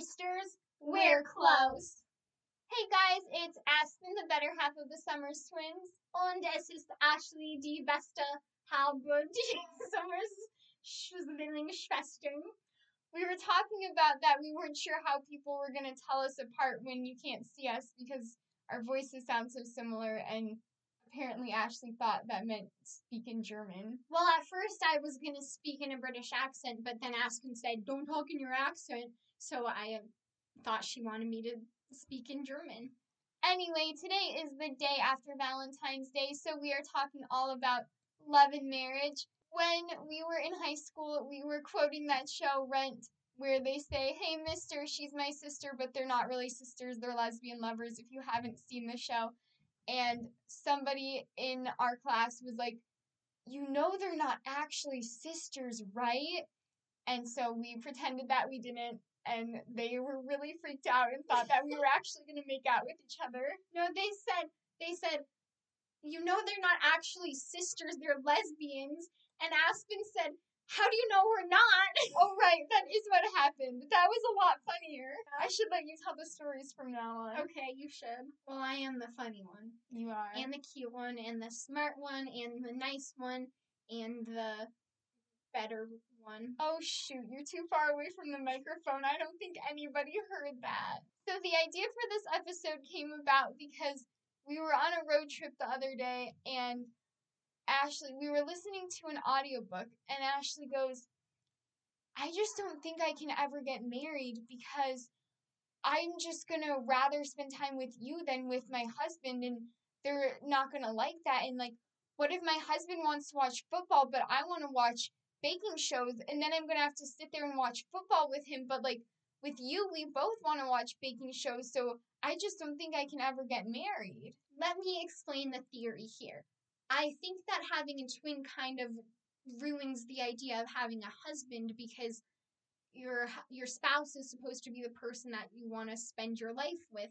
sisters, we're close. Hey guys, it's Aspen, the better half of the Somers twins. Und es ist Ashley, die beste halbe die Somers Zwillingsschwestern. We were talking about that we weren't sure how people were going to tell us apart when you can't see us because our voices sound so similar and apparently Ashley thought that meant speak in German. Well, at first I was going to speak in a British accent, but then Aspen said, don't talk in your accent. So I uh, thought she wanted me to speak in German. Anyway, today is the day after Valentine's Day, so we are talking all about love and marriage. When we were in high school, we were quoting that show Rent, where they say, Hey, mister, she's my sister, but they're not really sisters, they're lesbian lovers if you haven't seen the show and somebody in our class was like, You know, they're not actually sisters, right? And so we pretended that we didn't, and they were really freaked out and thought that we were actually going to make out with each other. No, they said, they said, you know, they're not actually sisters, they're lesbians. And Aspen said, how do you know we're not? oh, right, that is what happened. That was a lot funnier. I should let you tell the stories from now on. Okay, you should. Well, I am the funny one. You are. And the cute one, and the smart one, and the nice one, and the better one. Oh, shoot, you're too far away from the microphone. I don't think anybody heard that. So, the idea for this episode came about because we were on a road trip the other day, and Ashley, we were listening to an audiobook, and Ashley goes, I just don't think I can ever get married because I'm just gonna rather spend time with you than with my husband, and they're not gonna like that. And like, what if my husband wants to watch football, but I wanna watch baking shows, and then I'm gonna have to sit there and watch football with him, but like, with you, we both wanna watch baking shows, so I just don't think I can ever get married. Let me explain the theory here. I think that having a twin kind of ruins the idea of having a husband because your your spouse is supposed to be the person that you want to spend your life with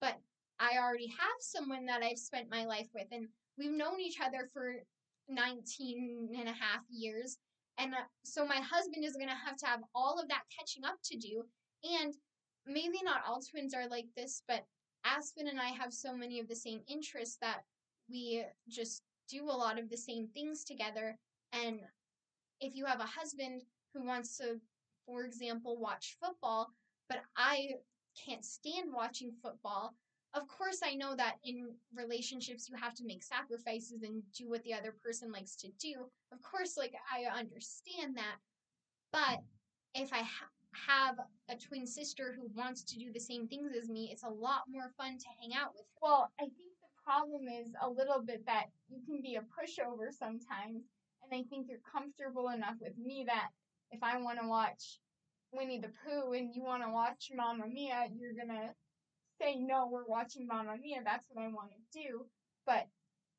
but i already have someone that i've spent my life with and we've known each other for 19 and a half years and uh, so my husband is going to have to have all of that catching up to do and maybe not all twins are like this but aspen and i have so many of the same interests that we just do a lot of the same things together. And if you have a husband who wants to, for example, watch football, but I can't stand watching football, of course, I know that in relationships you have to make sacrifices and do what the other person likes to do. Of course, like, I understand that. But if I ha- have a twin sister who wants to do the same things as me, it's a lot more fun to hang out with. Well, I think problem is a little bit that you can be a pushover sometimes. And I think you're comfortable enough with me that if I want to watch Winnie the Pooh and you want to watch Mamma Mia, you're going to say, no, we're watching Mamma Mia. That's what I want to do. But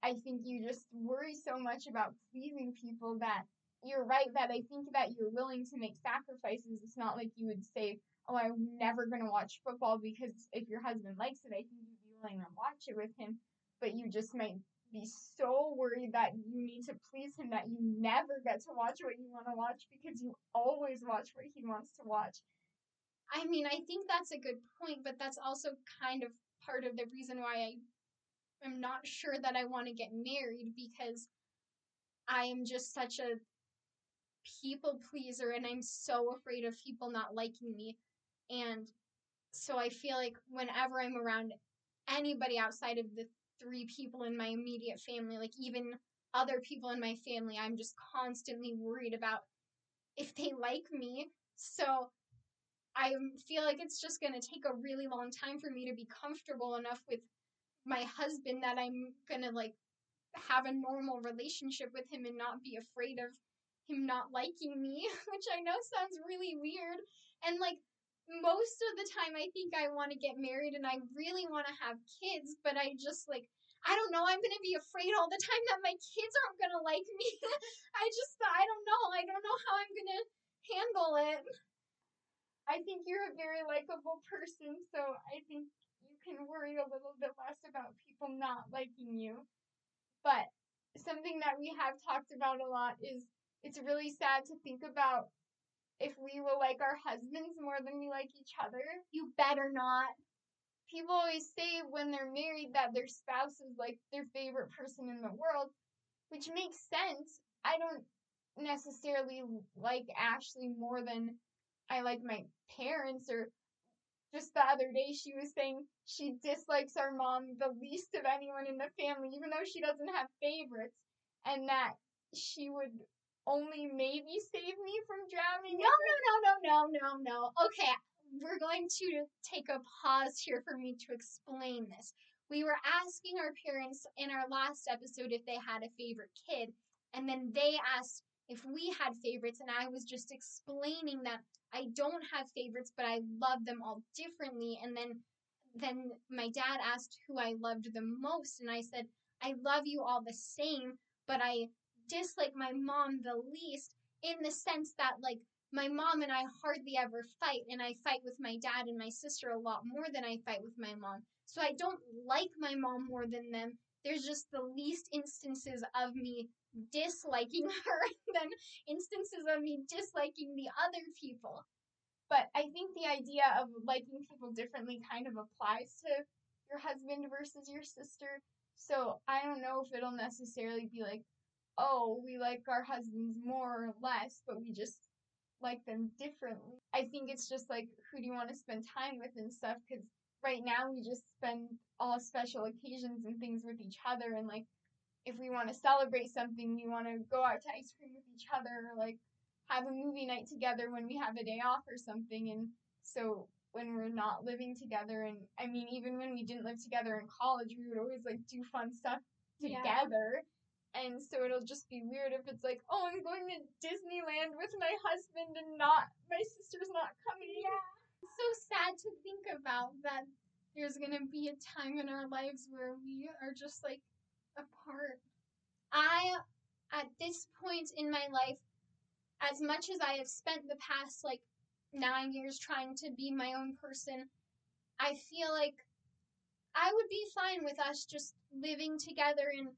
I think you just worry so much about pleasing people that you're right that I think that you're willing to make sacrifices. It's not like you would say, oh, I'm never going to watch football because if your husband likes it, I think you'd be willing to watch it with him but you just might be so worried that you need to please him that you never get to watch what you want to watch because you always watch what he wants to watch. I mean, I think that's a good point, but that's also kind of part of the reason why I am not sure that I want to get married because I am just such a people pleaser and I'm so afraid of people not liking me. And so I feel like whenever I'm around anybody outside of the three people in my immediate family, like even other people in my family, I'm just constantly worried about if they like me. So I feel like it's just going to take a really long time for me to be comfortable enough with my husband that I'm going to like have a normal relationship with him and not be afraid of him not liking me, which I know sounds really weird. And like most of the time I think I want to get married and I really want to have kids, but I just like I don't know, I'm going to be afraid all the time that my kids aren't going to like me. I just I don't know. I don't know how I'm going to handle it. I think you're a very likable person, so I think you can worry a little bit less about people not liking you. But something that we have talked about a lot is it's really sad to think about if we will like our husbands more than we like each other. You better not. People always say when they're married that their spouse is like their favorite person in the world, which makes sense. I don't necessarily like Ashley more than I like my parents or just the other day she was saying she dislikes our mom the least of anyone in the family, even though she doesn't have favorites, and that she would only maybe save me from drowning. No, no, no, no, no, no, no. Okay, we're going to take a pause here for me to explain this. We were asking our parents in our last episode if they had a favorite kid, and then they asked if we had favorites, and I was just explaining that I don't have favorites, but I love them all differently. And then then my dad asked who I loved the most, and I said, I love you all the same, but I dislike my mom the least in the sense that like my mom and I hardly ever fight, and I fight with my dad and my sister a lot more than I fight with my mom. So I don't like my mom more than them. There's just the least instances of me disliking her than instances of me disliking the other people. But I think the idea of liking people differently kind of applies to your husband versus your sister. So I don't know if it'll necessarily be like, oh, we like our husbands more or less, but we just like them differently. I think it's just like, who do you want to spend time with and stuff? Because right now we just spend all special occasions and things with each other. And like, if we want to celebrate something, we want to go out to ice cream with each other, or like have a movie night together when we have a day off or something. And so when we're not living together, and I mean, even when we didn't live together in college, we would always like do fun stuff Yeah. And so it'll just be weird if it's like, oh, I'm going to Disneyland with my husband and not my sister's not coming. Yet. It's so sad to think about that there's gonna be a time in our lives where we are just like apart. I, at this point in my life, as much as I have spent the past like nine years trying to be my own person, I feel like I would be fine with us just living together and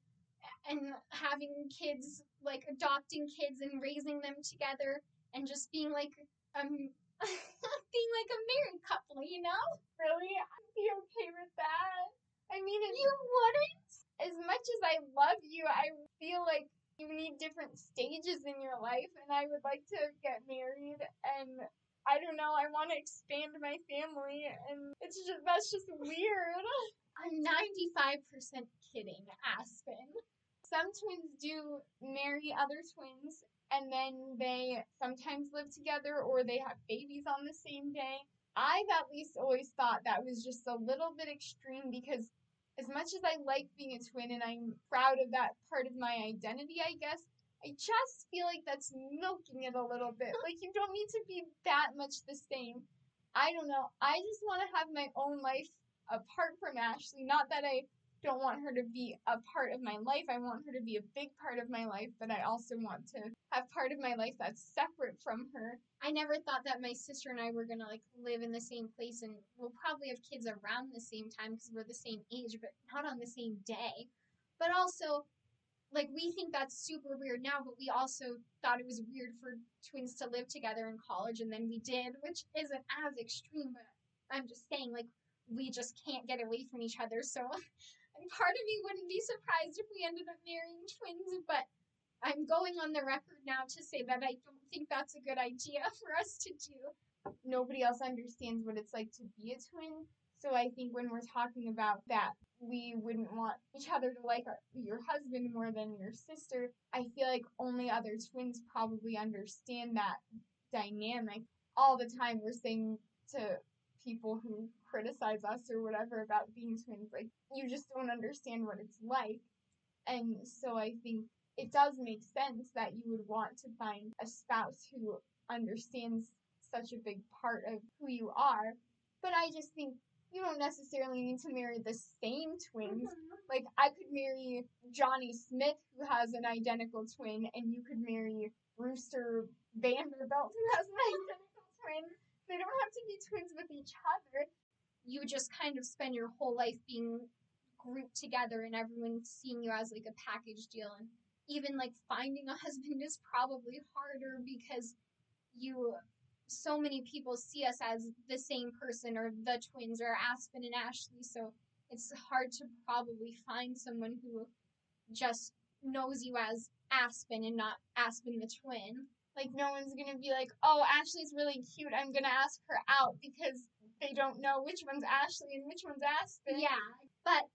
and having kids, like adopting kids and raising them together, and just being like um being like a married couple, you know? Really? I'd be okay with that. I mean, You wouldn't? as much as I love you, I feel like you need different stages in your life, and I would like to get married, and I don't know, I want to expand my family, and it's just that's just weird. I'm 95% kidding, Aspen. Some twins do marry other twins, and then they sometimes live together or they have babies on the same day. I've at least always thought that was just a little bit extreme because as much as I like being a twin and I'm proud of that part of my identity, I guess, I just feel like that's milking it a little bit. Like you don't need to be that much the same. I don't know. I just want to have my own life apart from Ashley. Not that I don't want her to be a part of my life. I want her to be a big part of my life, but I also want to have part of my life that's separate from her. I never thought that my sister and I were gonna like live in the same place and we'll probably have kids around the same time because we're the same age, but not on the same day. But also, like we think that's super weird now, but we also thought it was weird for twins to live together in college, and then we did, which isn't as extreme. But I'm just saying, like we just can't get away from each other. So, part of me wouldn't be surprised if we ended up marrying twins, but I'm going on the record now to say that I don't think that's a good idea for us to do. Nobody else understands what it's like to be a twin. So I think when we're talking about that, we wouldn't want each other to like our, your husband more than your sister. I feel like only other twins probably understand that dynamic. All the time we're saying to people who criticize us or whatever about being twins, like, you just don't understand what it's like. And so I think it does make sense that you would want to find a spouse who understands such a big part of who you are. But I just think you don't necessarily need to marry the same twins. Mm-hmm. Like I could marry Johnny Smith who has an identical twin and you could marry Brewster Vanderbilt who has an identical twin. They don't have to be twins with each other. You just kind of spend your whole life being grouped together and everyone seeing you as like a package deal and even like finding a husband is probably harder because you so many people see us as the same person or the twins or Aspen and Ashley, so it's hard to probably find someone who just knows you as Aspen and not Aspen the twin. Like no one's gonna be like, oh, Ashley's really cute. I'm gonna ask her out because they don't know which one's Ashley and which one's Aspen. Yeah, but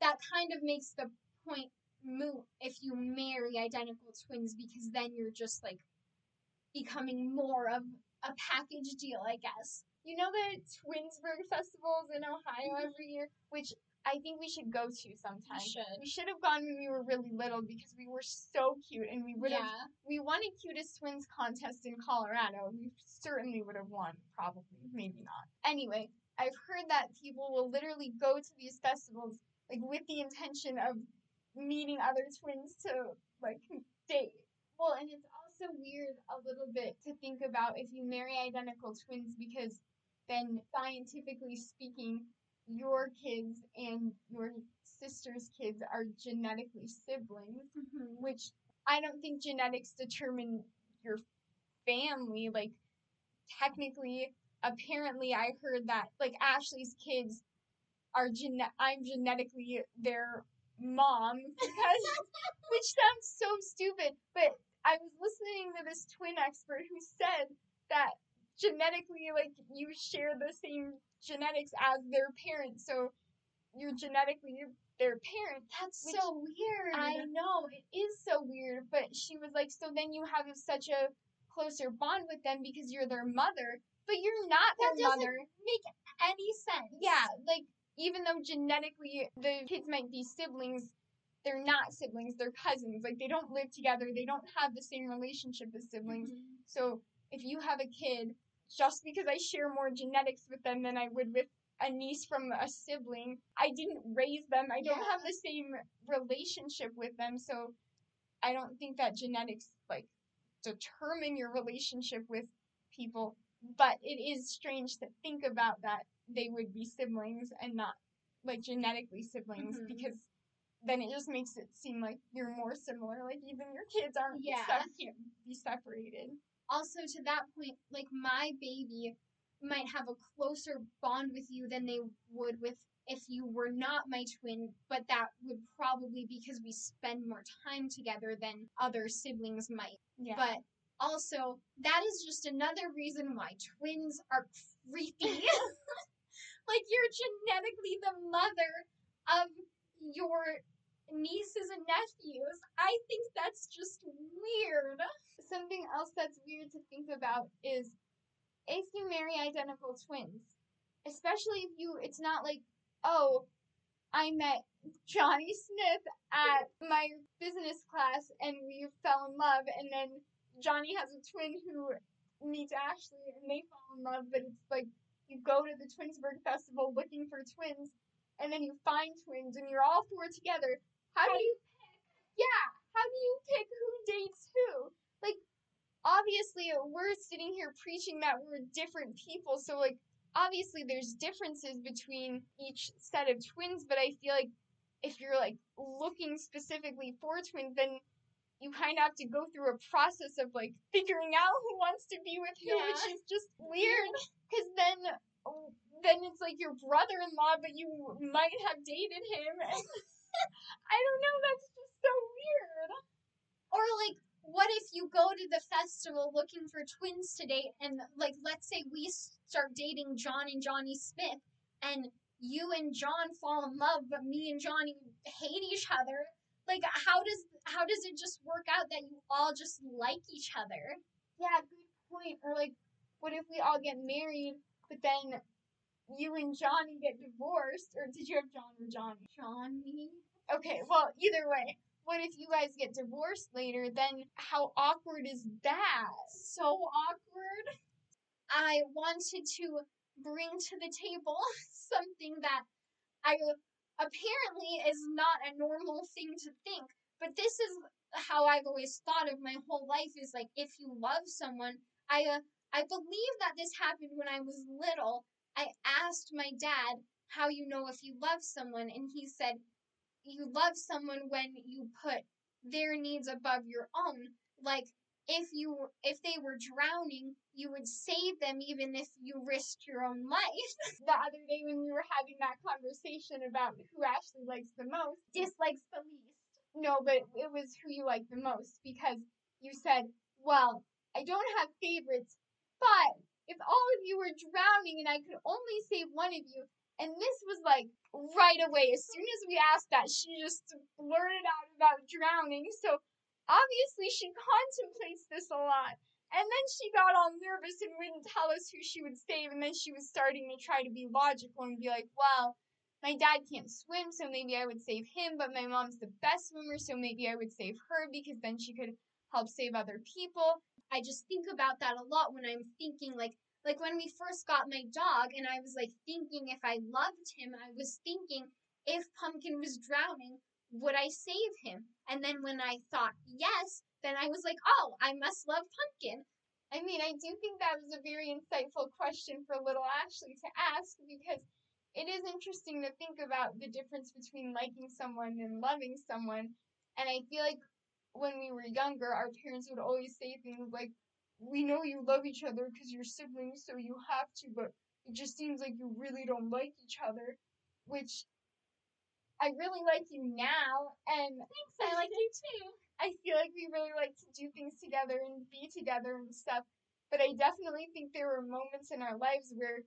that kind of makes the point moot if you marry identical twins because then you're just like becoming more of a package deal, I guess. You know the Twinsburg festivals in Ohio mm-hmm. every year, which I think we should go to sometime. should. We should have gone when we were really little because we were so cute and we would have Yeah. we won a cutest twins contest in Colorado. We certainly would have won, probably, maybe not. Anyway, I've heard that people will literally go to these festivals like with the intention of meeting other twins to like date. Well, and it's also weird a little bit to think about if you marry identical twins because then scientifically speaking, your kids and your sister's kids are genetically siblings Mm-hmm. which I don't think genetics determine your family. Like, technically, apparently, I heard that, like, Ashley's kids are gene- I'm genetically their mom because, which sounds so stupid, but I was listening to this twin expert who said that genetically, like, you share the same genetics as their parents, so you're genetically their parent. That's so weird. I know it is so weird, but she was like, so then you have such a closer bond with them because you're their mother, but you're not That their doesn't mother. make any sense. Yeah, like even though genetically the kids might be siblings, they're not siblings. They're cousins. Like they don't live together. They don't have the same relationship as siblings. Mhm. So if you have a kid, just because I share more genetics with them than I would with a niece from a sibling, I didn't raise them. I don't Yeah. have the same relationship with them. So I don't think that genetics like determine your relationship with people. But it is strange to think about that they would be siblings and not like genetically siblings Mhm. because then it just makes it seem like you're more similar. Like even your kids aren't Yeah. can't be separated. Also, to that point, like my baby might have a closer bond with you than they would with if you were not my twin, but that would probably because we spend more time together than other siblings might. Yeah. But also, that is just another reason why twins are creepy. like you're genetically the mother of your nieces and nephews. I think that's just weird. something else that's weird to think about is if you marry identical twins, especially if you, it's not like, oh, I met Johnny Smith at my business class and we fell in love, and then Johnny has a twin who meets Ashley and they fall in love, but it's like you go to the Twinsburg Festival looking for twins, and then you find twins and you're all four together. How do you pick? Yeah, how do you pick who dates who? Like, obviously, we're sitting here preaching that we're different people, so like, obviously, there's differences between each set of twins, but I feel like if you're like looking specifically for twins, then you kind of have to go through a process of like figuring out who wants to be with who, which is just weird. Because then, then it's like your brother-in-law, but you might have dated him. I don't know. That's just so weird. Or like, what if you go to the festival looking for twins to date, and like, let's say we start dating John and Johnny Smith, and you and John fall in love, but me and Johnny hate each other. Like, how does how does it just work out that you all just like each other? Yeah, good point. Or like, what if we all get married, but then you and Johnny get divorced? Or did you have John or Johnny? Johnny. Okay, well, either way, what if you guys get divorced later? Then how awkward is that? So awkward. I wanted to bring to the table something that I apparently is not a normal thing to think, but this is how I've always thought of my whole life is like if you love someone, I uh, I believe that this happened when I was little. I asked my dad how you know if you love someone and he said you love someone when you put their needs above your own. Like if you if they were drowning, you would save them even if you risked your own life. The other day when we were having that conversation about who Ashley likes the most, Dislikes the least. no, but it was who you like the most because you said, well, I don't have favorites, but if all of you were drowning and I could only save one of you, and this was like right away, as soon as we asked that, she just blurted out about drowning. So obviously she contemplates this a lot. And then she got all nervous and wouldn't tell us who she would save, and then she was starting to try to be logical and be like, well, my dad can't swim, so maybe I would save him, but my mom's the best swimmer, so maybe I would save her because then she could help save other people. I just think about that a lot when I'm thinking like like when we first got my dog and I was like thinking if I loved him, I was thinking if Pumpkin was drowning, would I save him? And then when I thought yes, then I was like, oh, I must love Pumpkin. I mean, I do think that was a very insightful question for little Ashley to ask because it is interesting to think about the difference between liking someone and loving someone. And I feel like when we were younger, our parents would always say things like, We know you love each other because you're siblings, so you have to, but it just seems like you really don't like each other, which I really like you now, and Thanks, I like you too. I feel like we really like to do things together and be together and stuff. But I definitely think there were moments in our lives where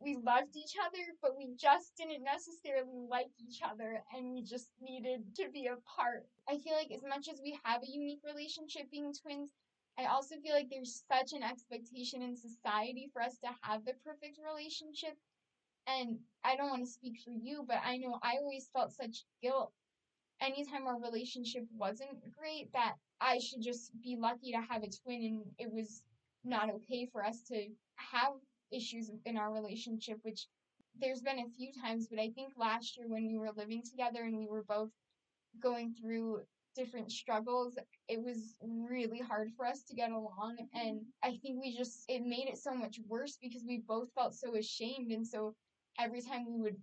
we mm-hmm. loved each other, but we just didn't necessarily like each other and we just needed to be apart. I feel like as much as we have a unique relationship being twins, I also feel like there's such an expectation in society for us to have the perfect relationship. And I don't want to speak for you, but I know I always felt such guilt anytime our relationship wasn't great that I should just be lucky to have a twin and it was not okay for us to have issues in our relationship, which there's been a few times, but I think last year when we were living together and we were both going through different struggles, it was really hard for us to get along. And I think we just, it made it so much worse because we both felt so ashamed. And so every time we would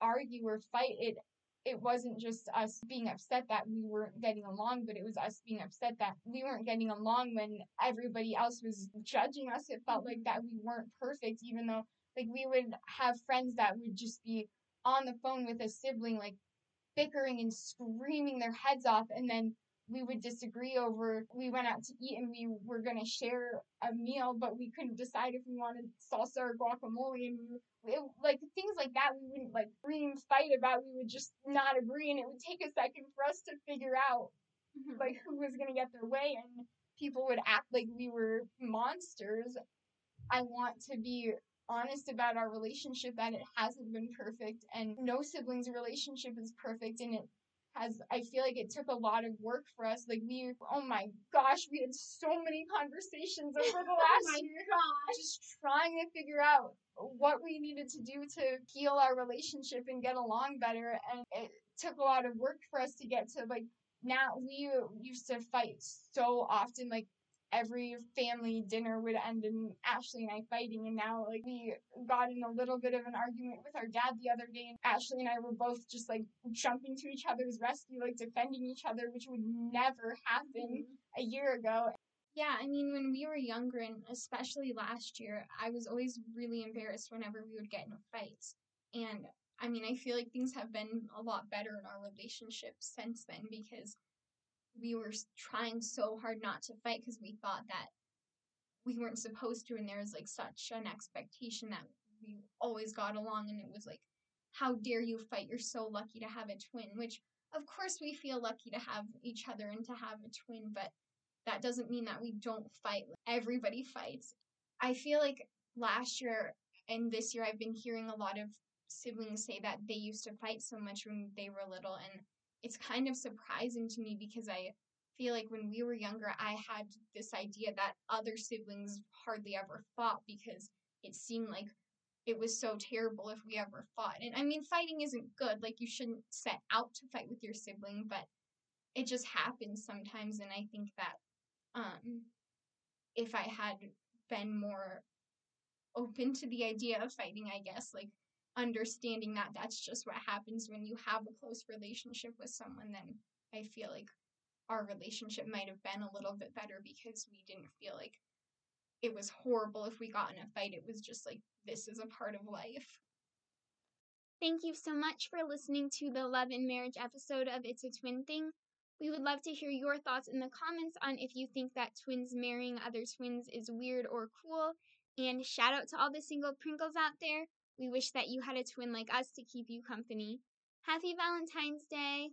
argue or fight, it it wasn't just us being upset that we weren't getting along, but it was us being upset that we weren't getting along when everybody else was judging us. It felt like that we weren't perfect, even though like we would have friends that would just be on the phone with a sibling, like bickering and screaming their heads off, and then we would mm. disagree over we went out to eat and we were gonna share a meal, but we couldn't decide if we wanted salsa or guacamole, and we, it, like things like that we wouldn't like scream fight about. We would just not agree, and it would take a second for us to figure out mm-hmm. like who was gonna get their way, and people would act like we were monsters. I want to be honest about our relationship that it hasn't been perfect, and no siblings relationship is perfect, and it has I feel like it took a lot of work for us. Like we oh my gosh, we had so many conversations over the last oh my year gosh. just trying to figure out what we needed to do to heal our relationship and get along better and it took a lot of work for us to get to like now we used to fight so often like every family dinner would end in Ashley and I fighting. And now like we got in a little bit of an argument with our dad the other day and Ashley and I were both just like jumping to each other's rescue like defending each other which would never happen mm-hmm. a year ago. Yeah, I mean, when we were younger, and especially last year, I was always really embarrassed whenever we would get in fights. And I mean, I feel like things have been a lot better in our relationship since then because we were trying so hard not to fight because we thought that we weren't supposed to, and there was like such an expectation that we always got along, and it was like, how dare you fight? You're so lucky to have a twin, which of course we feel lucky to have each other and to have a twin, but that doesn't mean that we don't fight. Everybody fights. I feel like last year and this year I've been hearing a lot of siblings say that they used to fight so much when they were little and it's kind of surprising to me because I feel like when we were younger I had this idea that other siblings hardly ever fought because it seemed like it was so terrible if we ever fought. And I mean fighting isn't good. Like you shouldn't set out to fight with your sibling, but it just happens sometimes and I think that um if I had been more open to the idea of fighting, I guess, like understanding that that's just what happens when you have a close relationship with someone, then I feel like our relationship might have been a little bit better because we didn't feel like it was horrible if we got in a fight. It was just like, this is a part of life. Thank you so much for listening to the Love and Marriage episode of It's a Twin Thing. We would love to hear your thoughts in the comments on if you think that twins marrying other twins is weird or cool. And shout out to all the single Pringles out there. We wish that you had a twin like us to keep you company. Happy Valentine's Day!